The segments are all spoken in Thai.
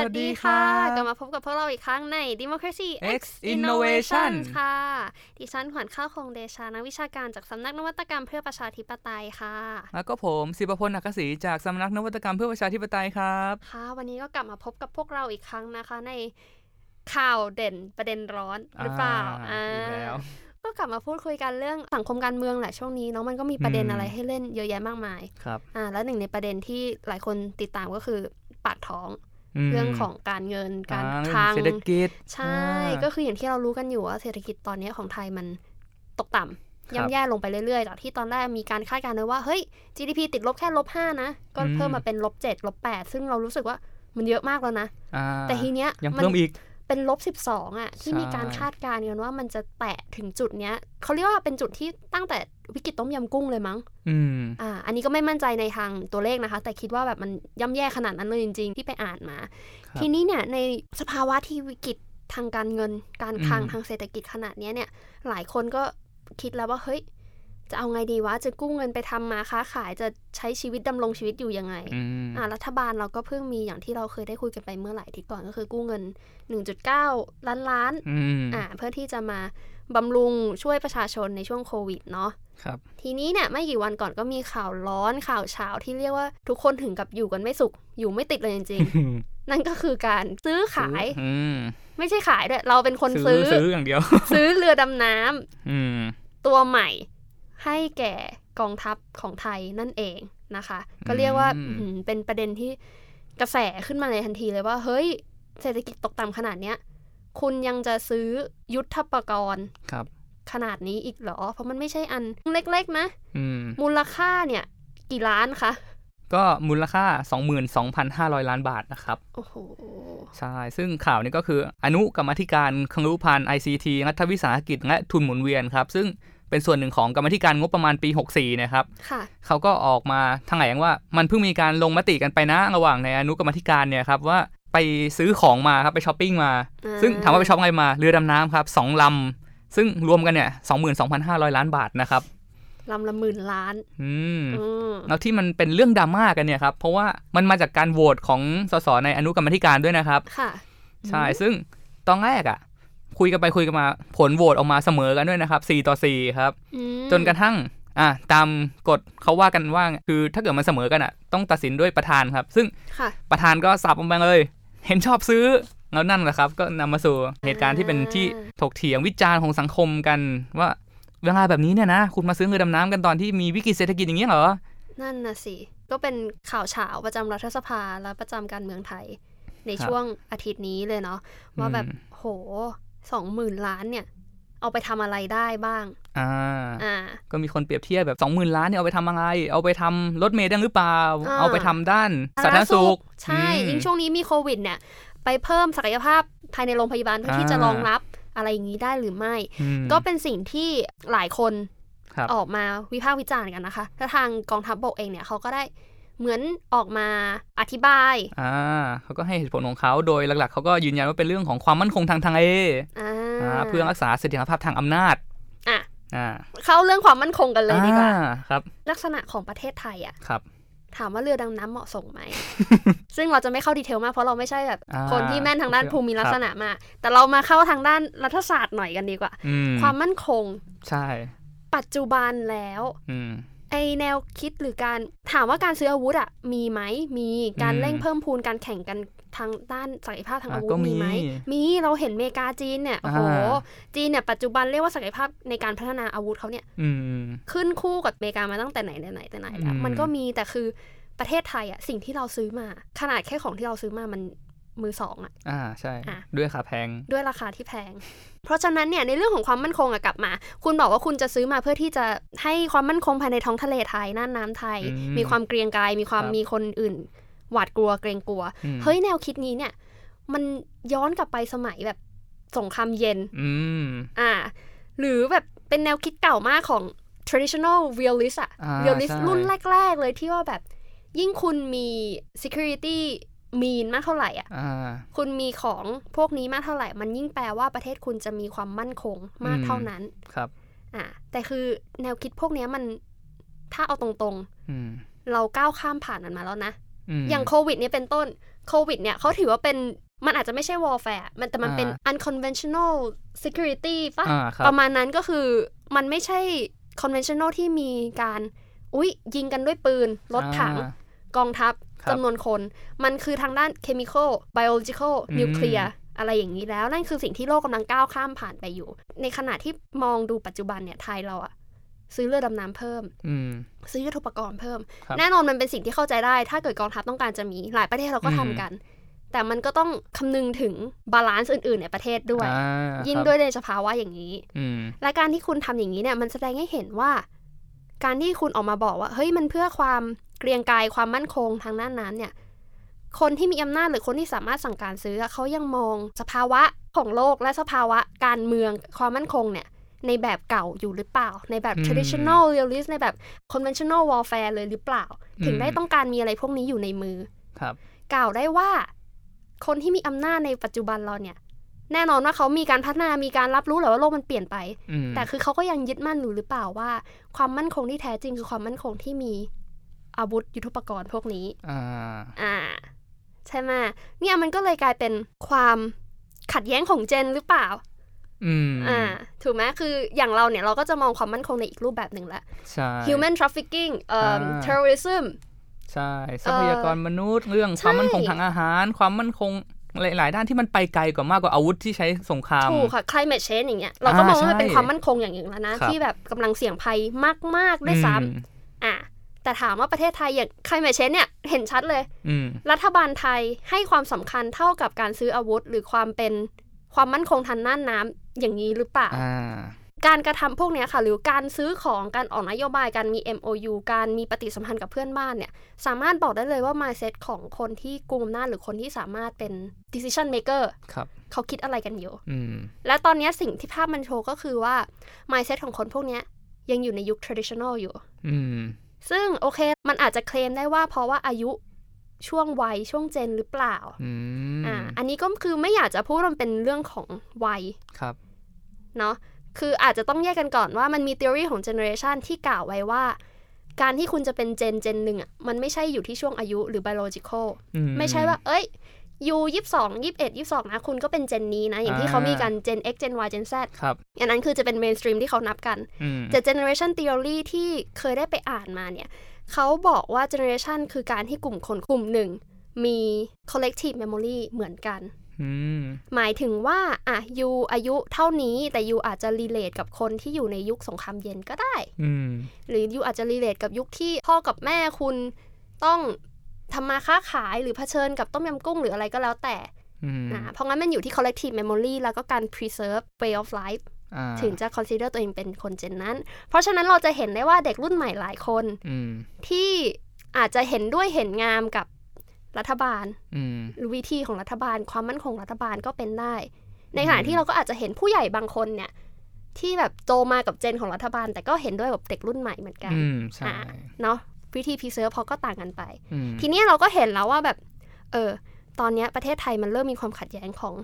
วัสดีค่ะ กลับมาพบกับพวกเราอีกครั้งใน Democracy X Innovation ค่ะ ดิฉันขวัญข้าวคงเดชา นักวิชาการจากสำนักนวัตกรรมเพื่อประชาธิปไตยค่ะ แล้วก็ผมสิบพลนักศรีจากสำนักนวัตกรรมเพื่อประชาธิปไตยครับ ค่ะ วันนี้ก็กลับมาพบกับพวกเราอีกครั้งนะคะ ในข่าวเด่นประเด็นร้อนหรือเปล่าอ่าอีกแล้วก็กลับมาพูดคุยกันเรื่องสังคมการเมืองแหละช่วงนี้เนาะมันก็มีประเด็นอืมอะไรให้เล่นเยอะแยะมากมาย ครับ อ่า แล้วหนึ่งในประเด็นที่หลายคนติดตามก็คือปากท้องม เรื่องของการเงินการอ่คลังเศรษฐกิจใช่อ่าก็คืออย่างที่เรารู้กันอยู่ว่าเศรษฐกิจตอนนี้ของไทยมันตกต่ำครับย่ำแย่ลงไปเรื่อยๆ จากที่ตอนแรกมีการคาดการณ์ไว้ว่าเฮ้ย GDP ติดลบแค่ลบห้านะ ก็เพิ่มมาเป็นลบเจ็ดลบแปดซึ่งเรารู้สึกว่ามันเยอะมากแล้วนะอ่าแต่ทีเนี้ยยังนเพิ่มอีก เป็นลบสิบสองอะ ที่ใช่มีการคาดการณ์กันว่ามันจะแตะถึงจุดเนี้ยเขาเรียกว่าเป็นจุดที่ตั้งแต่วิกฤตต้มยำกุ้งเลยมั้งอืมอ่า อันนี้ก็ไม่มั่นใจในทางตัวเลขนะคะ แต่คิดว่าแบบมันย่ำแย่ขนาดนั้นเลยจริง ๆ ที่ไปอ่านมาครับทีนี้เนี่ยในสภาวะที่วิกฤตทางการเงิน การคลังอืมทางเศรษฐกิจขนาดเนี้ยเนี่ย หลายคนก็คิดแล้วว่าเฮ้ย จะเอาไงดีวะจะกู้เงินไปทำมาค้าขายจะใช้ชีวิตดำรงชีวิตอยู่ยังไงอืมอ่ารัฐบาลเราก็เพิ่งมีอย่างที่เราเคยได้คุยกันไปเมื่อหลายอาทิตย์ก่อนก็คือกู้เงิน 1.9 ล้านล้านอืมอ่าเพื่อที่จะมาบำรุงช่วยประชาชนในช่วงโควิดเนาะครับ ทีนี้เนี่ยไม่กี่วันก่อนก็มีข่าวร้อนข่าวเช้าที่เรียกว่าทุกคนถึงกับอยู่กันไม่สุข อยู่ไม่ติดเลยจริงๆ นั่นก็คือการซื้อขายอืมไม่ใช่ขายด้วยเราเป็นคนซื้ซื้ออซื้ออย่างเดียว ซื้อเรือดำน้ำอืมตัวใหม่ ให้แก่กองทัพของไทยนั่นเองนะคะ ก็เรียกว่าอืมอื้อหือเป็นประเด็นที่กระแสขึ้นมาในทันทีเลยว่า เฮ้ย เศรษฐกิจตกต่ำขนาดเนี้ย คุณยังจะซื้อยุทธปกรณ์ครับ ขนาดนี้อีกเหรอ เพราะมันไม่ใช่อันเล็กๆนะอืมมูลค่าเนี่ย กี่ล้านคะก็มูลค่า 22,500 ล้านบาทนะครับ โอ้โห ใช่ ซึ่งข่าวนี้ก็คือ อนุกรรมาธิการครุพันธ์ ICT รัฐวิสาหกิจและทุนหมุนเวียนครับ ซึ่ง เป็นส่วนหนึ่งของกรรมาธิการงบประมาณปี 64 นะครับค่ะเขาก็ออกมาทางไหนว่า มันเพิ่งมีการลงมติกันไปนะระหว่างในอนุกรรมาธิการเนี่ยครับว่าไปซื้อของมาครับไปช้อปปิ้งมาอ่าซึ่งถามว่าไปช้อปอะไรมาเรือดำน้ำครับสองลำซึ่งรวมกันเนี่ย22,500ล้านบาทนะครับลำละหมื่นล้านอืมอืมแล้วที่มันเป็นเรื่องดราม่ากันเนี่ยครับ เพราะว่ามันมาจากการโหวตของสสในอนุกรรมาธิการด้วยนะครับ ค่ะ ใช่ ซึ่งตอนแรกอะ่ะ คุยกันไปคุยกันมา ผลโหวตออกมาเสมอกันด้วยนะครับ4ต่อ4ครับอืมจนกระทั่งอะตามกฎเขาว่ากันว่า คือถ้าเกิดมันเสมอกันอะ่ะ ต้องตัดสินด้วยประธานครับ ซึ่งค่ะประธานก็สับออกมาเลย เห็นชอบซื้อแล้วนั่นแหละครับ ก็นำมาสู่เหตุการณ์ที่เป็นที่ถกเถียงวิจารณ์ของสังคมกันว่าเวลาแบบนี้เนี่ยนะ คุณมาซื้อเรือดำน้ำกันตอนที่มีวิกฤตเศรษฐกิจอย่างนี้เหรอ นั่นน่ะสิ ก็เป็นข่าวเฉาประจำรัฐสภาและประจำการเมืองไทย ในครับช่วงอาทิตย์นี้เลยเนาะว่าแบบอืมโห สองหมื่นล้านเนี่ย เอาไปทำอะไรได้บ้าง อ่า อ่า ก็มีคนเปรียบเทียบแบบ20,000ล้านเนี่ยเอาไปทำอะไร เอาไปทำรถเมล์ได้หรือเปล่าอ่าเอาไปทำด้านสาธารณสุข ใช่อืมยิ่งช่วงนี้มีโควิดเนี่ย ไปเพิ่มศักยภาพภายในโรงพยาบาลเพื่อที่จะอ่ารองรับอะไรอย่างนี้ได้หรือไม่อืมก็เป็นสิ่งที่หลายคนครับออกมาวิพากษ์วิจารณ์กันนะคะ ถ้าทางกองทัพบกเองเนี่ยเขาก็ได้ เหมือนออกมาอธิบาย อ่าเขาก็ให้เหตุผลของเขาโดยหลักๆเขาก็ยืนยันว่าเป็นเรื่องของความมั่นคงทางทางเออ่าอ่าเพื่อรักษาเสถียรภาพทางอำนาจอะอ่าเข้าเรื่องความมั่นคงกันเลยดีกว่าอ่ครับ ลักษณะของประเทศไทยอะครับถามว่าเรือดำน้ำเหมาะสมไหม ซึ่งเราจะไม่เข้าดีเทลมากเพราะเราไม่ใช่แบบอ่าคนที่แม่นทางด้านโอเคภูมิลักษณะมาก แต่เรามาเข้าทางด้านรัฐศาสตร์หน่อยกันดีกว่าอืมความมั่นคง ใช่ ปัจจุบันแล้วอืม ไอแนวคิดหรือการถามว่าการซื้ออาวุธอะมีไหมมีการอืมเร่งเพิ่มพูนการแข่งกันทางด้านศักยภาพทางอะอาวุธก็มีมีไหมมีเราเห็นอเมริกาจีนเนี่ยโอ้โหอ่าจีนเนี่ยปัจจุบันเรียกว่าศักยภาพในการพัฒนาอาวุธเขาเนี่ยอืมขึ้นคู่กับอเมริกามาตั้งแต่ไหนแต่ไหนแต่ไหนแล้วอืมมันก็มีแต่คือประเทศไทยอะสิ่งที่เราซื้อมา ขนาดแค่ของที่เราซื้อมามัน มือสองอะ อ่าใช่อะด้วยขาแพง ด้วยราคาที่แพง เพราะฉะนั้นเนี่ยในเรื่องของความมั่นคงอะกลับมา คุณบอกว่าคุณจะซื้อมาเพื่อที่จะให้ความมั่นคงภายในท้องทะเลไทยน่านน้ำไทยอืมมีความเกรียงไกรมีความครับมีคนอื่น หวาดกลัวเกรงกลัวอืมเฮ้ยแนวคิดนี้เนี่ย มันย้อนกลับไปสมัยแบบสงครามเย็นอืมอ่า หรือแบบเป็นแนวคิดเก่ามากของ traditional realist อะอ่า realist ใช่รุ่นแรก ๆ เลยที่ว่าแบบยิ่งคุณมี security mean มากเท่าไหร่อะอ่าคุณมีของพวกนี้มากเท่าไหร่ มันยิ่งแปลว่าประเทศคุณจะมีความมั่นคงมากอืมเท่านั้น ครับ อ่า แต่คือแนวคิดพวกเนี้ยมันถ้าเอาตรงอืมๆเราก้าวข้ามผ่านมันมาแล้วนะมอย่างโควิดเนี่ยเป็นต้น โควิดเนี่ยเขาถือว่าเป็นมันอาจจะไม่ใช่ warfare มันแต่มันเป็น unconventional security ปะอ่าครับประมาณนั้นก็คือมันไม่ใช่ conventional ที่มีการ อุ๊ย ยิงกันด้วยปืน รถถังอ่ากองทัพครับ จำนวนคน มันคือทางด้าน chemical biological อืม nuclear อะไรอย่างนี้แล้ว นั่นคือสิ่งที่โลกกำลังก้าวข้ามผ่านไปอยู่ ในขณะที่มองดูปัจจุบันเนี่ยไทยเราอะซื้อเรือดำน้ำเพิ่มอืมซื้อยุทโธปกรณ์เพิ่มครับแน่นอนมันเป็นสิ่งที่เข้าใจได้ ถ้าเกิดกองทัพต้องการจะมีหลายประเทศเราก็อืมทำกัน แต่มันก็ต้องคำนึงถึงบาลานซ์อื่นๆในประเทศด้วยอ่ายิ่งครับด้วยในสภาวะอย่างนี้อืมและการที่คุณทำอย่างนี้เนี่ย มันแสดงให้เห็นว่า การที่คุณออกมาบอกว่า เฮ้ยมันเพื่อความ เกรียงไกรความมั่นคงทางด้านน้ำเนี่ยคนที่มีอำนาจหรือคนที่สามารถสั่งการซื้ออะเขายังมองสภาวะของโลกและสภาวะการเมืองความมั่นคงเนี่ยในแบบเก่าอยู่หรือเปล่า ในแบบอืม traditional realist ในแบบ conventional warfare เลยหรือเปล่า ถึงอืมได้ต้องการมีอะไรพวกนี้อยู่ในมือ ครับ กล่าวได้ว่า คนที่มีอำนาจในปัจจุบันเราเนี่ย แน่นอนว่าเขามีการพัฒนามีการรับรู้แหละว่าโลกมันเปลี่ยนไปอืมแต่คือเขาก็ยังยึดมั่นอยู่หรือเปล่าว่า ความมั่นคงที่แท้จริงคือความมั่นคงที่มี อาวุธยุทโธปกรณ์พวกนี้ อ่า อ่า ใช่ไหมเนี่ยมันก็เลยกลายเป็นความขัดแย้งของเจนหรือเปล่า อืม อ่า ถูกไหมคืออย่างเราเนี่ยเราก็จะมองความมั่นคงในอีกรูปแบบหนึ่งละ ใช่ human trafficking เอ่ออ่า terrorism ใช่ ทรัพยากรมนุษย์ เรื่องใช่ความมั่นคงทางอาหาร ความมั่นคงหลาย ๆ ด้านที่มันไปไกลกว่ามากกว่าอาวุธที่ใช้สงคราม ถูกค่ะ climate change อย่างเงี้ย เราก็มองว่ามันเป็นใช่ความมั่นคงอย่างหนึ่งแล้วนะครับที่แบบกำลังเสี่ยงภัยมาก ๆ ด้วยซ้อืมำอะ แต่ถามว่าประเทศไทยอย่าง climate change เนี่ยเห็นชัดเลยอืมรัฐบาลไทยให้ความสำคัญเท่ากับการซื้ออาวุธ หรือความเป็นความมั่นคงทางด้านน้ำอย่างนี้หรือเปล่าอ่าการกระทำพวกเนี้ยค่ะ หรือการซื้อของการออกนโยบายการมี MOU การมีปฏิสัมพันธ์กับเพื่อนบ้านเนี่ย สามารถบอกได้เลยว่า mindset ของคนที่กุมอำนาจหรือคนที่สามารถเป็น decision maker ครับเขาคิดอะไรกันอยู่อืมและตอนเนี้ยสิ่งที่ภาพมันโชว์ก็คือว่า mindset ของคนพวกเนี้ยยังอยู่ในยุค traditional อยู่อืม ซึ่งโอเคมันอาจจะเคลมได้ว่าเพราะว่าอายุช่วงวัยช่วงเจนหรือเปล่าอืมอ่า อันนี้ก็คือไม่อยากจะพูดว่ามันเป็นเรื่องของวัยครับ เนาะคืออาจจะต้องแยกกันก่อนว่ามันมี theory ของ generation ที่กล่าวไว้ว่า การที่คุณจะเป็นเจนเจนหนึ่งอะมันไม่ใช่อยู่ที่ช่วงอายุหรือ biological อืไม่ใช่ว่า เอ้ย ยูยี่สองยี่สิบเอ็ดยี่สองนะคุณก็เป็นเจนนี้นะ อย่างที่เขามีกัน gen x gen y gen z ครับอันนั้นคือจะเป็น mainstream ที่เขานับกันอืมแต่ generation theory ที่เคยได้ไปอ่านมาเนี่ยเขาบอกว่า generation คือการที่กลุ่มคนกลุ่มหนึ่ง มี collective memory เหมือนกันอืมหมายถึงว่า อะยูอายุเท่านี้แต่ยูอาจจะ relate กับคนที่อยู่ในยุคสงครามเย็นก็ได้อืมหรือยูอาจจะ relate กับยุคที่พ่อกับแม่คุณต้อง ทำมาค้าขายหรือเผชิญกับต้มยำกุ้งหรืออะไรก็แล้วแต่อืมนะเพราะงั้นมันอยู่ที่ collective memory แล้วก็การ preserve way of life อ่าถึงจะ consider ตัวเองเป็นคนเจนนั้น เพราะฉะนั้นเราจะเห็นได้ว่าเด็กรุ่นใหม่หลายคนอืมที่อาจจะเห็นด้วยเห็นงามกับรัฐบาลอืมหรือวิธีของรัฐบาล ความมั่นคงรัฐบาลก็เป็นได้ ในขณะที่เราก็อาจจะเห็นผู้ใหญ่บางคนเนี่ย ที่แบบโตมากับเจนของรัฐบาล แต่ก็เห็นด้วยกับเด็กรุ่นใหม่เหมือนกันอืมใช่อ่าเนาะ วิธี preserve เขาก็ต่างกันไปอืมทีนี้เราก็เห็นแล้วว่าแบบ เออ ตอนเนี้ยประเทศไทยมันเริ่มมีความขัดแย้งของ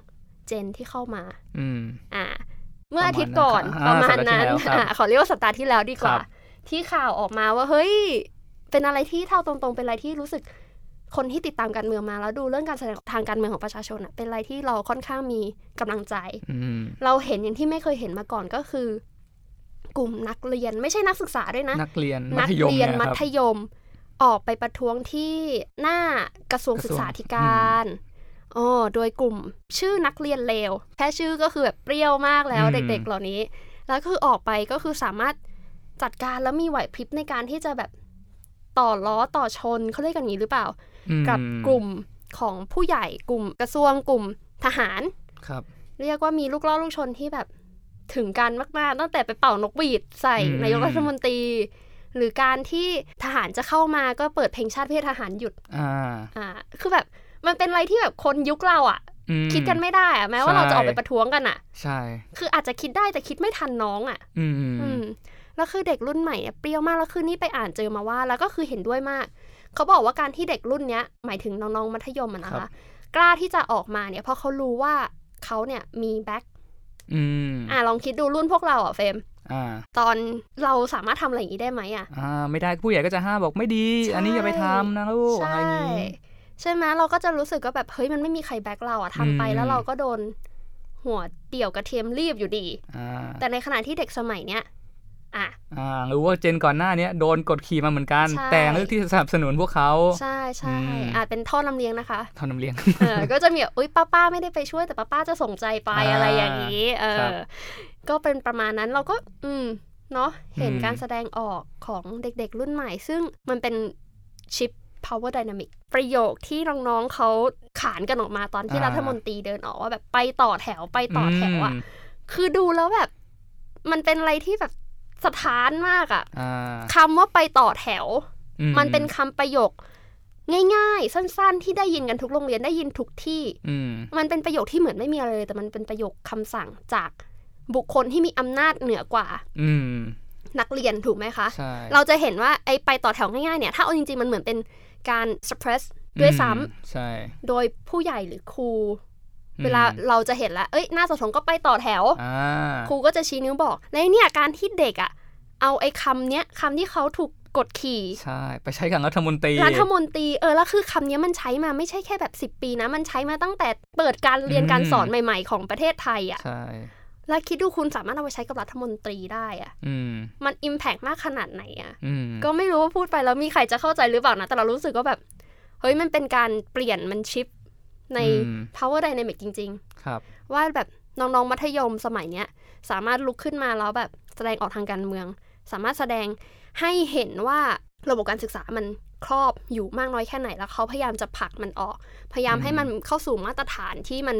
เจนที่เข้ามาอืมอ่า เมื่ออาทิตย์ก่อนปประระมามาณณนั้นั้นนอ่าสัปดาห์ที่แล้วครับอ่าขอเรียกว่าสัปดาห์ที่แล้วดีกว่าครับที่ข่าวออกมาว่าเฮ้ย เป็นอะไรที่เท่าตรงๆ เป็นอะไรที่รู้สึกคนที่ติดตามการเมืองมาแล้วดูเรื่องการแสดงทางการเมืองของประชาชนอะเป็นอะไรที่เราค่อนข้างมีกำลังใจอืมเราเห็นอย่างที่ไม่เคยเห็นมาก่อนก็คือ กลุ่มนักเรียน ไม่ใช่นักศึกษาด้วยนะ นักเรียนมันัธยมเรียเนี่นยมัครับธยม ออกไปประท้วงที่หน้ากระทรวงกระทรวงศึกษาธิการอ๋อโดยกลุ่มชื่อนักเรียนเลวแค่ชื่อก็คือแบบเปรี้ยวมากแล้วอืมเด็ก ๆ เหล่านี้ แล้วคือออกไปก็คือสามารถจัดการแล้วมีไหวพริบในการที่จะแบบต่อล้อต่อชนเขาเรียกกันอย่างนี้หรือเปล่าอืมกับกลุ่มของผู้ใหญ่กลุ่มกระทรวงกลุ่มทหาร ครับ เรียกว่ามีลูกล่อลูกชนที่แบบ ถึงกันมาก ๆ ตั้งแต่ไปเป่านกหวีดใส่อืมนายกรัฐมนตรี หรือการที่ทหารจะเข้ามาก็เปิดเพลงชาติเพื่อทหารหยุดอ่าอ่าคือแบบมันเป็นอะไรที่แบบคนยุคเราอะอืมคิดกันไม่ได้อะแม้ว่าใช่เราจะออกไปประท้วงกันอะใช่ คืออาจจะคิดได้แต่คิดไม่ทันน้องอะอืมอืมแล้วคือเด็กรุ่นใหม่เนี่ยเปรี้ยวมากแล้วคือนี่ไปอ่านเจอมาว่า แล้วก็คือเห็นด้วยมาก เขาบอกว่าการที่เด็กรุ่นเนี้ยหมายถึงน้องๆมัธยมอะนะคะ กล้าที่จะออกมาเนี่ยเพราะเขารู้ว่าเขาเนี่ยมีแบ็ค อืมอะลองคิดดูรุ่นพวกเราอะเฟรมอ่าตอนเราสามารถทำอะไรอย่างนี้ได้ไหมอะอ่า ไม่ได้ผู้ใหญ่ก็จะห้ามบอกไม่ดีใช่อันนี้อย่าไปทำนะลูกอะไรใช่อย่างนี้ใช่ไหมเราก็จะรู้สึกว่าแบบเฮ้ยมันไม่มีใครแบ็กเราอะทำไปอืมแล้วเราก็โดนหัวเดี่ยวกระเทียมรีบอยู่ดีอ่าแต่ในขณะที่เด็กสมัยเนี้ย อะอ่าหรือว่าเจนก่อนหน้าเนี้ยโดนกดขี่มาเหมือนกันใช่แต่เลือกที่จะสนับสนุนพวกเขาใช่ใช่อืมอาจเป็นท่อลำเลียงนะคะทอนน้ำเลี้ยงเออก็จะมีแบบอุ้ยป้าป้าไม่ได้ไปช่วยแต่ป้าป้าจะส่งใจไปอ่าอะไรอย่างนี้เอครับอก็เป็นประมาณนั้นเราก็ อืมเนาะเห็นอืมการแสดงออกของเด็กๆ รุ่นใหม่ ซึ่งมันเป็นชิป power dynamic ประโยคที่น้องๆเขาขานกันออกมาตอนที่รัฐมนตรีเดินออกว่าแบบไปต่อแถวไปต่อแถวอะมคือดูแล้วแบบ มันเป็นอะไรที่แบบ สถานมากอะอ่าคำว่าไปต่อแถวอืมันเป็นคำประโยค ง่ายๆ สั้นๆ ที่ได้ยินกันทุกโรงเรียนได้ยินทุกที่อืมมันเป็นประโยคที่เหมือนไม่มีอะไรเลย แต่มันเป็นประโยคคำสั่งจากบุคคลที่มีอำนาจเหนือกว่า อืมนักเรียนถูกไหมคะใช่เราจะเห็นว่าไอ้ไปต่อแถวง่ายๆเนี่ย ถ้าเอาจริงๆ มันเหมือนเป็นการ suppress ด้วยซ้ำอืมใช่โดยผู้ใหญ่หรือครูอืม เวลาเราจะเห็นแล้วเอ้ยหน้าเสาธงก็ไปต่อแถวอ่าครูก็จะชี้นิ้วบอกแล้วเนี่ยการที่เด็กอะเอาไอ้คำเนี้ยคำที่เขาถูกกดขี่ใช่ไปใช้กับรัฐมนตรีรัฐมนตรีเออแล้วคือคำนี้มันใช้มาไม่ใช่แค่แบบ 10 ปีนะ มันใช้มาตั้งแต่เปิดการเรียนอืมการสอนใหม่ ๆ ของประเทศไทยอะ่ะใช่แล้วคิดดูคุณสามารถเอาไปใช้กับรัฐมนตรีได้อะ่ะอืมมันอิมแพกมากขนาดไหนอะ่ะอืมก็ไม่รู้ว่าพูดไปแล้วมีใครจะเข้าใจหรือเปล่านะแต่เรารู้สึกว่าแบบ เฮ้ยมันเป็นการเปลี่ยนมันชิป ในอืม power dynamic จริงครับๆว่าแบบน้องๆมัธยมสมัยเนี้ย สามารถลุกขึ้นมาแล้วแบบแสดงออกทางการเมือง สามารถแสดงให้เห็นว่าระบบการศึกษามันครอบอยู่มากน้อยแค่ไหนแล้วเขาพยายามจะผลักมันออก พยายามอืมให้มันเข้าสู่มาตรฐานที่มัน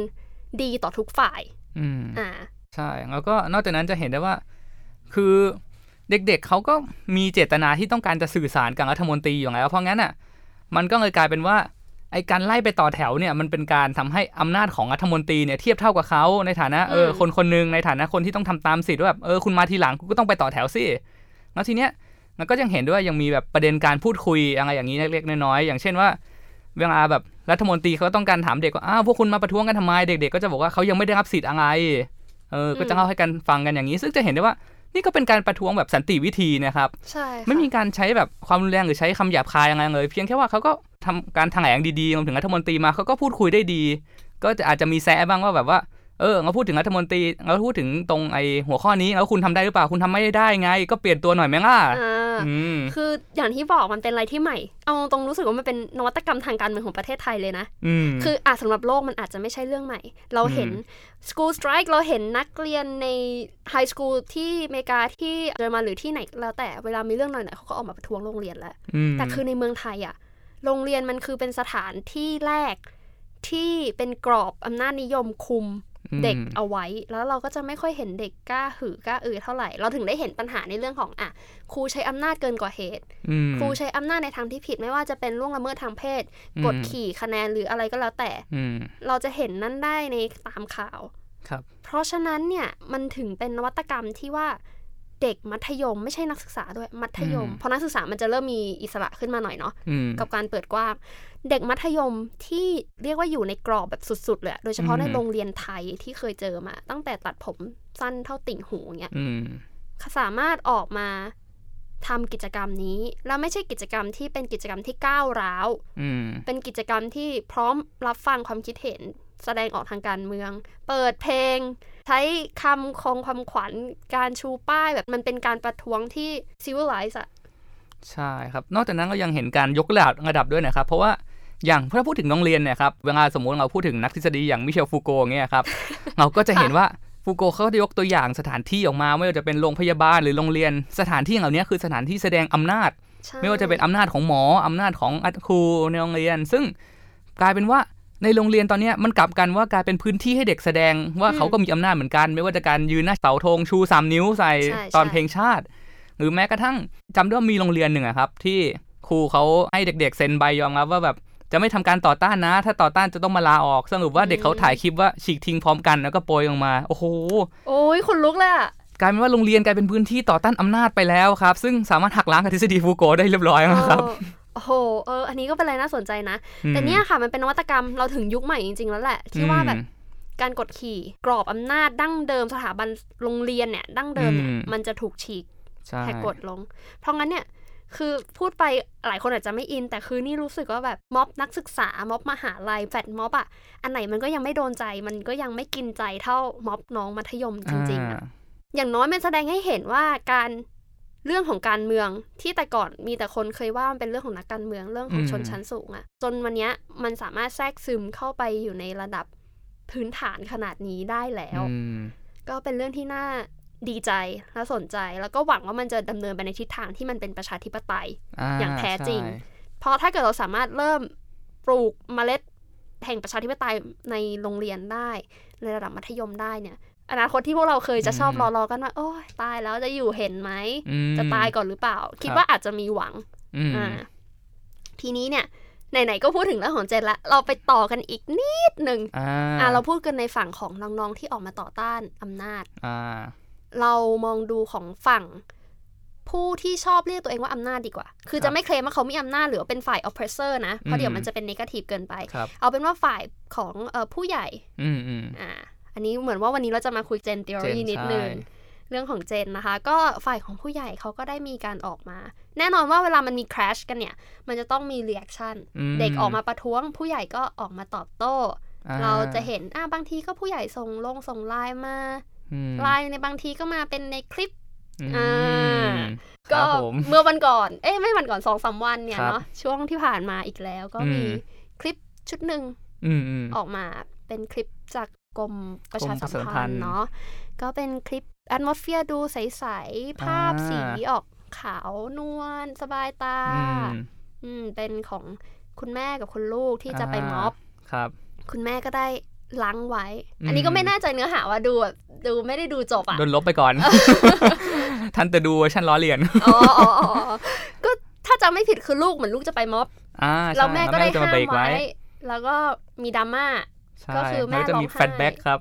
ดีต่อทุกฝ่ายอืมอ่า ใช่ แล้วก็นอกจากนั้นจะเห็นได้ว่า คือเด็กๆเขาก็มีเจตนาที่ต้องการจะสื่อสารกับรัฐมนตรีอยู่แล้ว เพราะงั้นอะ มันก็เลยกลายเป็นว่า ไอ้การไล่ไปต่อแถวเนี่ยมันเป็นการทำให้อำนาจของรัฐมนตรีเนี่ยเทียบเท่ากับเขาในฐานะเอออืมคนคนหนึ่งในฐานะคนที่ต้องทำตามสิทธิ์ว่าแบบเออคุณมาทีหลังคุณก็ต้องไปต่อแถวสิแล้วทีเนี้ยมันก็ยังเห็นด้วยยังมีแบบประเด็นการพูดคุยอะไรอย่างนี้เล็กๆน้อยๆอย่างเช่นว่าเวลาแบบรัฐมนตรีเขาต้องการถามเด็กว่าอ้าวพวกคุณมาประท้วงกันทำไมเด็กๆก็จะบอกว่าเขายังไม่ได้รับสิทธิ์อะไรเออก็จะเล่าให้กันฟังกันอย่างนี้ ซึ่งจะเห็นได้ว่านี่ก็เป็นการประท้วงแบบสันติวิธีนะครับ ใช่ค่ะไม่มีการใช้แบบความรุนแรงหรือใช้คำหยาบคายอะไรเลย เพียงแค่ว่าเขาก็ ทำการแถลงดีๆรวมถึงรัฐมนตรีมาเขาก็พูดคุยได้ดี ก็จะอาจจะมีแซะบ้างว่าแบบว่าเออเราพูดถึงรัฐมนตรีเราพูดถึงตรงไอหัวข้อนี้แล้วคุณทำได้หรือเปล่าคุณทำไม่ได้ไง ก็เปลี่ยนตัวหน่อยไหมล่ะอ่าอืมคืออย่างที่บอกมันเป็นอะไรที่ใหม่ เอาตรงๆรู้สึกว่ามันเป็นนวัตกรรมทางการเมืองของประเทศไทยเลยนะอืมคืออาจสำหรับโลกมันอาจจะไม่ใช่เรื่องใหม่ เราเห็น school strike เราเห็นนักเรียนใน high school ที่อเมริกาที่เยอรมันหรือที่ไหนแล้วแต่เวลามีเรื่องหน่อยๆเขาก็ออกมาประท้วงโรงเรียนแล้วมแต่คือในเมืองไทยอะ โรงเรียนมันคือเป็นสถานที่แรกที่เป็นกรอบอำนาจนิยมคุมเด็กอืมเอาไว้ แล้วเราก็จะไม่ค่อยเห็นเด็กกล้าหือกล้าอือเท่าไหร่ เราถึงได้เห็นปัญหาในเรื่องของอะครูใช้อำนาจเกินกว่าเหตุอืมครูใช้อำนาจในทางที่ผิดไม่ว่าจะเป็นล่วงละเมิดทางเพศ กดขี่คะแนนหรืออะไรก็แล้วแต่อืมเราจะเห็นนั่นได้ในตามข่าวครับ เพราะฉะนั้นเนี่ยมันถึงเป็นนวัตกรรมที่ว่า เด็กมัธยมไม่ใช่นักศึกษาด้วยมัธยมอืมเพราะนักศึกษามันจะเริ่มมีอิสระขึ้นมาหน่อยเนาะอืมกับการเปิดกว้าง เด็กมัธยมที่เรียกว่าอยู่ในกรอบแบบสุดๆเลยอะโดยเฉพาะอืมในโรงเรียนไทยที่เคยเจอมา ตั้งแต่ตัดผมสั้นเท่าติ่งหูเงี้ยอืมสามารถออกมาทำกิจกรรมนี้แล้วไม่ใช่กิจกรรมที่เป็นกิจกรรมที่ก้าวร้าวอืมเป็นกิจกรรมที่พร้อมรับฟังความคิดเห็น แสดงออกทางการเมือง เปิดเพลง ใช้คำคงความขวัญการชูป้ายแบบมันเป็นการประท้วงที่ civilize อะใช่ครับ นอกจากนั้นก็ยังเห็นการยกระดับระดับด้วยนะครับ เพราะว่าอย่างถ้าพูดถึงโรงเรียนเนี่ยครับเวลาสมมติเราพูดถึงนักทฤษฎีอย่างมิเชลฟูโกเงี้ยครับเราก็จะเห็นว่าฟูโกเขาจะยกตัวอย่างสถานที่ออกมาไม่ว่าจะเป็นโรงพยาบาลหรือโรงเรียน สถานที่เหล่านี้คือสถานที่แสดงอำนาจใช่ไม่ว่าจะเป็นอำนาจของหมออำนาจของครูในโรงเรียน ซึ่งกลายเป็นว่า ในโรงเรียนตอนเนี้ยมันกลับกันว่ากลายเป็นพื้นที่ให้เด็กแสดงว่าเขาก็มีอำนาจเหมือนกัน ไม่ว่าจะการยืนหน้าเสาธงชูสามนิ้วใส่ใช่ตอนใช่เพลงชาติ หรือแม้กระทั่งจำได้ว่ามีโรงเรียนหนึ่งอะครับ ที่ครูเขาให้เด็ก ๆ เซ็นใบยอมรับว่าแบบจะไม่ทำการต่อต้านนะ ถ้าต่อต้านจะต้องมาลาออก สรุปว่าเด็กเขาถ่ายคลิปว่าฉีกทิ้งพร้อมกันแล้วก็โปรยออกมา โอ้โห โอ้ยคนลุกเลยอะกลายเป็นว่าโรงเรียนกลายเป็นพื้นที่ต่อต้านอำนาจไปแล้วครับ ซึ่งสามารถหักล้างกับทฤษฎีฟูโกได้เรียบร้อยแล้วครับเออ โอ้โหเอออันนี้ก็เป็นอะไรน่าสนใจนะ แต่เนี่ยค่ะมันเป็นนวัตกรรมเราถึงยุคใหม่จริง ๆ แล้วแหละ ที่ว่าแบบการกดขี่กรอบอำนาจดั้งเดิมสถาบันโรงเรียนเนี่ย ดั้งเดิมเนี่ยอืมมันจะถูกฉีกใช่แหกกฎลง เพราะงั้นเนี่ยคือพูดไปหลายคนอาจจะไม่อิน แต่คือนี่รู้สึกว่าแบบม็อบนักศึกษาม็อบมหาลัยแฟดม็อบอะอันไหนมันก็ยังไม่โดนใจ มันก็ยังไม่กินใจเท่าม็อบน้องมัธยมจริงๆอะอ่าอย่างน้อยมันแสดงให้เห็นว่าการ เรื่องของการเมืองที่แต่ก่อนมีแต่คนเคยว่ามันเป็นเรื่องของนักการเมืองเรื่องของอืมชนชั้นสูงอะจนวันเนี้ยมันสามารถแทรกซึมเข้าไปอยู่ในระดับพื้นฐานขนาดนี้ได้แล้วอืมก็เป็นเรื่องที่น่าดีใจและสนใจ แล้วก็หวังว่ามันจะดำเนินไปในทิศทางที่มันเป็นประชาธิปไตยอย่างแท้จริงใช่เพราะถ้าเกิดเราสามารถเริ่มปลูกเมล็ดแห่งประชาธิปไตยในโรงเรียนได้ ในระดับมัธยมได้เนี่ย อนาคตที่พวกเราเคยจะชอบรอรอๆกันว่าโอ้ยตายแล้วจะอยู่เห็นไหมอืมจะตายก่อนหรือเปล่า คิดครับว่าอาจจะมีหวังอืมอ่าทีนี้เนี่ยไหนๆก็พูดถึงเรื่องของเจนละเราไปต่อกันอีกนิดหนึ่งอ่าอ่าเราพูดกันในฝั่งของน้องๆที่ออกมาต่อต้านอำนาจอ่าเรามองดูของฝั่งผู้ที่ชอบเรียกตัวเองว่าอำนาจดีกว่า คือครับจะไม่เคลมว่าเขามีอำนาจหรือว่าเป็นฝ่าย oppressor นะ เพราะเดี๋ยวอืมมันจะเป็น negative เกินไปครับเอาเป็นว่าฝ่ายของเอ่อผู้ใหญ่อืมอืมอ่า อันนี้เหมือนว่าวันนี้เราจะมาคุยเจน theory เจนนิดนึงใช่เรื่องของเจนนะคะ ก็ฝ่ายของผู้ใหญ่เขาก็ได้มีการออกมา แน่นอนว่าเวลามันมี crash กันเนี่ย มันจะต้องมี reaction อืมเด็กออกมาประท้วง ผู้ใหญ่ก็ออกมาตอบโต้อ่เราจะเห็นอ่าบางทีก็ผู้ใหญ่ส่งลงส่งไลน์มาอืมไลน์ในบางทีก็มาเป็นในคลิปอืมอ่าคก็รับผมเมื่อวันก่อน เอ๊ะไม่วันก่อนสองสามวันเนี่ยครับเนาะช่วงที่ผ่านมาอีกแล้วก็มีอืมคลิปชุดหนึ่งอืมอืมออกมาเป็นคลิปจาก กรมประชาสัมกรมประชาสัมพัพันนธ์ธ์เนาะก็เป็นคลิป atmosphere ดูใส ๆ ภาพอ่าสีออกขาวนวลสบายตาอืมอืมเป็นของคุณแม่กับคุณลูกที่จะไปม็อบครับ คุณแม่ก็ได้ล้างไว้อืมอันนี้ก็ไม่แน่ใจเนื้อหาว่าดูแบบดูไม่ได้ดูจบอะโดนลบไปก่อน ท่านจะดูเวอร์ชันล้อเลียนอ๋ออ๋ออ๋ออ๋อก็ถ้าจำไม่ผิดคือลูกเหมือนลูกจะไปม็อบอ่าใช่แล้วแม่ก็ได้จะห้ามเบรกไว้ แล้วก็มีดราม่าใช่ ก็คือแม่แล้วจะมีร้องไห้แฟลชแบ็กครับ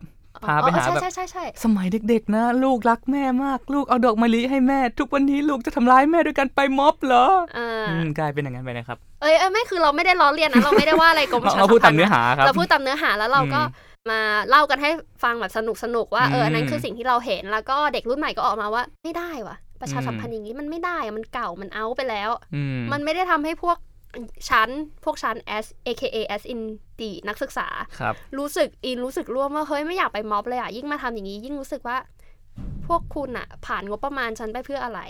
พาไปหาอ๋อแบบใช่ใช่ใช่สมัยเด็กๆนะ ลูกรักแม่มากลูกเอาดอกมะลิให้แม่ ทุกวันนี้ลูกจะทำร้ายแม่ด้วยการไปม็อบเหรออ่าอืมกลายเป็นอย่างนั้นไปนะครับเอ้ยเอ้ยไม่คือเราไม่ได้ล้อเลียนนะเราไม่ได้ว่าอะไรกรมประชาเราสัมพูดพัตานมธ์เนื้อนะหาครับเราพูดตามเนื้อหาแล้วเราก็อืมมาเล่ากันให้ฟังแบบสนุกสนุกๆว่าเอออันนั้นอืมคือสิ่งที่เราเห็นแล้วก็เด็กรุ่นใหม่ก็ออกมาว่าไม่ได้ว่ะประชาสัมพันอืธ์มอย่างนี้มันไม่ได้อะมันเก่ามันเอาไปแล้วอืมมันไม่ได้ทำให้พวก ชั้นพวกชั้น S AKA S in D นักศึกษาครับรู้สึกอินรู้สึกร่วมว่าเฮ้ยไม่อยากไปม็อบเลยอะยิ่งมาทำอย่างนี้ยิ่งรู้สึกว่า พวกคุณอะ ผ่านงบประมาณฉันไปเพื่ออะไร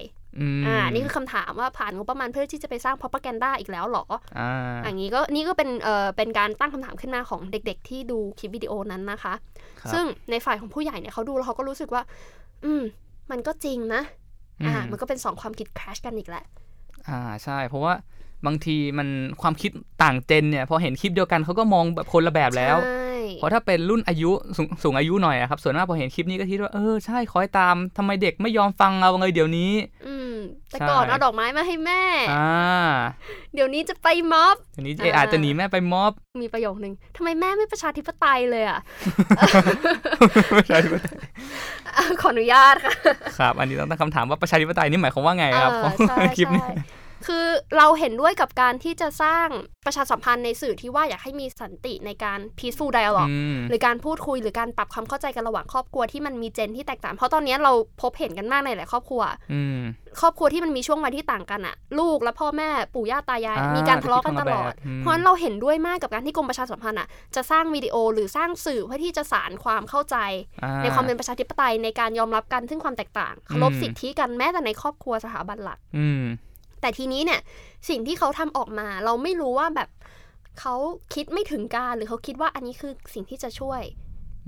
อืมอ่า นี่คือคำถามว่าผ่านงบประมาณเพื่อที่จะไปสร้าง propaganda อีกแล้วเหรออ่าอย่างนี้ก็นี่ก็เป็นเอ่อเป็นการตั้งคำถามขึ้นมาของเด็ก ๆ ที่ดูคลิปวิดีโอนั้นนะคะครับซึ่งในฝ่ายของผู้ใหญ่เนี่ยเขาดูแล้วเขาก็รู้สึกว่า อืม มันก็จริงนะ อ่าอืมมันก็เป็นสองความคิดค a ชกันอีกแหละ อ่าใช่ เพราะว่า บางทีมันความคิดต่างเจนเนี่ยพอเห็นคลิปเดียวกันเขาก็มองแบบคนละแบบแล้วใช่เพราะถ้าเป็นรุ่นอายุสูงสูงอายุหน่อยอะครับส่วนมากพอเห็นคลิปนี้ก็คิดว่าเออใช่คอยตามทำไมเด็กไม่ยอมฟังเราเลยเดี๋ยวนี้ อืมแต่ใช่ก่อนเอาดอกไม้มาให้แม่อ่าเดี๋ยวนี้จะไปม็อบเดี๋ยวนี้อ่าเออาจจะหนีแม่ไปม็อบ มีประโยคนึงทำไมแม่ไม่ประชาธิปไตยเลยอะประชาธิปไตยอะขออนุญาตค่ะครับ อันนี้ต้องตั้งคำถามว่าประชาธิปไตยนี่หมายความว่าไงครับเออใช่คลิปนี้ใช่ คือเราเห็นด้วยกับการที่จะสร้างประชาสัมพันธ์ในสื่อที่ว่าอยากให้มีสันติในการ peaceful dialogue อืมหรือการพูดคุยหรือการปรับความเข้าใจกันระหว่างครอบครัวที่มันมีเจนที่แตกต่าง เพราะตอนนี้เราพบเห็นกันมากในหลายครอบครัวอืมครอบครัวที่มันมีช่วงวัยที่ต่างกันอะลูกและพ่อแม่ปู่ย่าตายายอ่ามีมีการทะเลาะกันตลอดที่คนละแบบอืมเพราะฉะนั้นเราเห็นด้วยมากกับการที่กรมประชาสัมพันธ์อะจะสร้างวิดีโอหรือสร้างสื่อเพื่อที่จะสารความเข้าใจอ่ในความเป็นประชาธิปไตยในการยอมรับกันซึ่งความแตกต่างเคารพอืมสิทธิกันแม้แต่ในครอบครัวสถาบันหลักอืม แต่ทีนี้เนี่ยสิ่งที่เขาทำออกมาเราไม่รู้ว่าแบบเขาคิดไม่ถึงการหรือเขาคิดว่าอันนี้คือสิ่งที่จะช่วย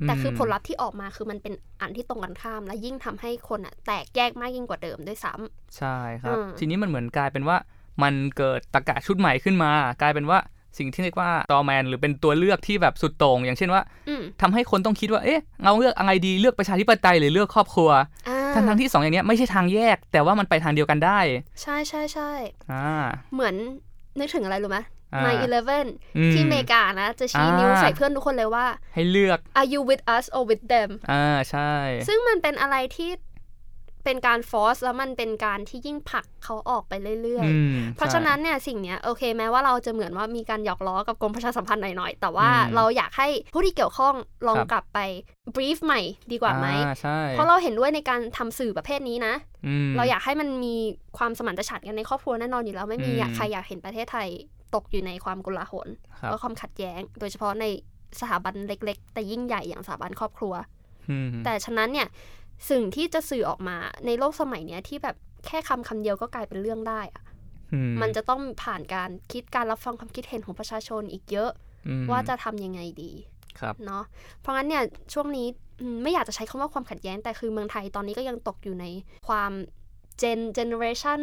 แต่คือผลลัพธ์ที่ออกมาคือมันเป็นอันที่ตรงกันข้าม และยิ่งทำให้คนอะแตกแยกมากยิ่งกว่าเดิมด้วยซ้ำใช่ครับอืมทีนี้มันเหมือนกลายเป็นว่า มันเกิดตะกะชุดใหม่ขึ้นมา กลายเป็นว่าสิ่งที่เรียกว่าตอแมนหรือเป็นตัวเลือกที่แบบสุดโต่งอย่างเช่นว่าอืมทำให้คนต้องคิดว่าเอ๊ะเราเลือกอะไรดีเลือกประชาธิปไตยหรือเลือกครอบครัวอ่า ทั้งทั้งๆที่สองอย่างเนี้ยไม่ใช่ทางแยก แต่ว่ามันไปทางเดียวกันได้ ใช่ใช่ใช่อ่าเหมือนนึกถึงอะไรรู้ไหมอ่าใน11อืมที่อเมริกานะ จะชี้นิ้วอ่าใส่เพื่อนทุกคนเลยว่า ให้เลือก are you with us or with them อ่าใช่ ซึ่งมันเป็นอะไรที่ เป็นการฟอร์สแล้วมันเป็นการที่ยิ่งผลักเขาออกไปเรื่อยอืมๆเพราะฉะนั้นเนี่ยสิ่งเนี้ยโอเคแม้ว่าเราจะเหมือนว่ามีการหยอกล้อกับกรมประชาสัมพันธ์หน่อยๆ แต่ว่าอืมเราอยากให้ผู้ที่เกี่ยวข้องลองครับกลับไปบรีฟใหม่ดีกว่าไหมอ่ใช่เพราะเราเห็นด้วยในการทำสื่อประเภทนี้นะอืมเราอยากให้มันมีความสมานฉันท์กันในครอบครัวแน่นอนอยู่แล้วไม่มีอืมอยากใครอยากเห็นประเทศไทยตกอยู่ในความกุลาหลครับและความขัดแย้ง โดยเฉพาะในสถาบันเล็ก ๆ แต่ยิ่งใหญ่อย่างสถาบันครอบครัวอืมแต่ฉะนั้นเนี่ย สิ่งที่จะสื่อออกมาในโลกสมัยเนี้ยที่แบบแค่คำคำเดียวก็กลายเป็นเรื่องได้อะอืมันจะต้องผ่านการคิดการรับฟังความคิดเห็นของประชาชนอีกเยอะอืมว่าจะทำยังไงดีครับเนาะเพราะงั้นเนี่ยช่วงนี้อืมไม่อยากจะใช้คำว่าความขัดแย้ง แต่คือเมืองไทยตอนนี้ก็ยังตกอยู่ในความ gen generation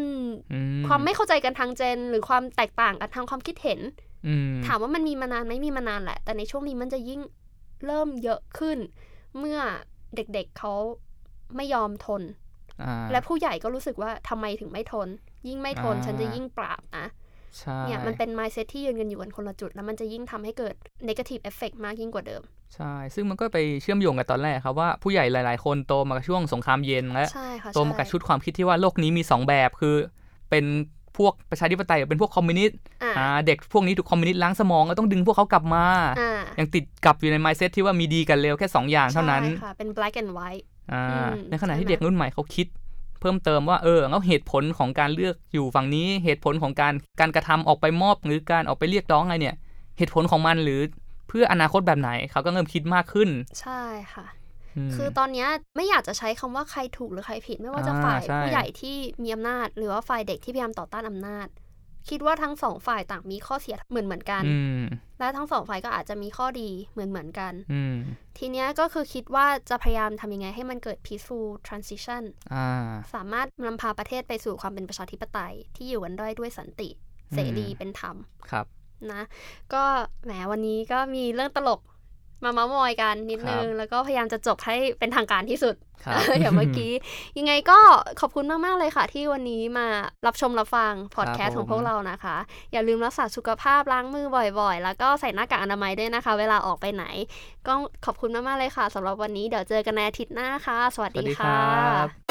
อืความไม่เข้าใจกันทาง gen หรือความแตกต่างกันทางความคิดเห็นอืมถามว่ามันมีมานานไหมมีมานานแหละ แต่ในช่วงนี้มันจะยิ่งเริ่มเยอะขึ้น เมื่อเด็กๆเขา ไม่ยอมทนอ่าและผู้ใหญ่ก็รู้สึกว่าทำไมถึงไม่ทน ยิ่งไม่ทนอ่าฉันจะยิ่งปราบนะใช่เนี่ยมันเป็น mindset ที่ยืนกันอยู่กันคนละจุด แล้วมันจะยิ่งทำให้เกิด negative effect มากยิ่งกว่าเดิม ใช่ ซึ่งมันก็ไปเชื่อมโยงกับตอนแรกครับว่าผู้ใหญ่หลาย ๆ คนโตมากับช่วงสงครามเย็นและใช่ค่ะโตมากับใช่ชุดความคิดที่ว่าโลกนี้มีสองแบบคือเป็นพวกประชาธิปไตยกับเป็นพวกคอมมิวนิสต์อ่าอ่าเด็กพวกนี้ถูกคอมมิวนิสต์ล้างสมองก็ต้องดึงพวกเขากลับมาอ่ายังติดกับอยู่ใน mindset ที่ว่ามีดีกันเร็วแค่สองอย่างเท่านั้นใช่ค่ะ เป็น black and white อ่าอืม ในขณะที่ใช่ไหมเด็กรุ่นใหม่เขาคิด เพิ่มเติมว่าเออแล้วเหตุผลของการเลือกอยู่ฝั่งนี้เหตุผลของการการกระทำออกไปมอบหรือการออกไปเรียกร้องอะไรเนี่ย เหตุผลของมันหรือเพื่ออนาคตแบบไหนเขาก็เริ่มคิดมากขึ้น ใช่ค่ะมคือตอนเนี้ยไม่อยากจะใช้คำว่าใครถูกหรือใครผิด ไม่ว่าจะอ่าฝ่ายใช่ผู้ใหญ่ที่มีอำนาจ หรือว่าฝ่ายเด็กที่พยายามต่อต้านอำนาจ คิดว่าทั้งสองฝ่ายต่างมีข้อเสียเหมือนเหมือนๆกันอืมและทั้งสองฝ่ายก็อาจจะมีข้อดีเหมือนเหมือนๆกันอืมทีเนี้ยก็คือคิดว่าจะพยายามทำยังไงให้มันเกิด peaceful transition อ่าสามารถนำพาประเทศไปสู่ความเป็นประชาธิปไตยที่อยู่กันได้ด้วยสันติอืมเสรีเป็นธรรม ครับ นะ ก็แหมวันนี้ก็มีเรื่องตลก มาเมาส์มอยกันนิดนึง แล้วก็พยายามจะจบให้เป็นทางการที่สุดครับอย่างเมื่อกี้ ยังไงก็ขอบคุณมาก ๆ เลยค่ะ ที่วันนี้มารับชมรับฟังพอดแคสต์ครับของพวกเรานะคะ อย่าลืมรักษาสุขภาพล้างมือบ่อยๆ แล้วก็ใส่หน้ากากอนามัยด้วยนะคะ เวลาออกไปไหน ก็ขอบคุณมาก ๆ เลยค่ะสำหรับวันนี้เดี๋ยวเจอกันในอาทิตย์หน้าค่ะ สวัสสวัสดีดีคค่ะรับ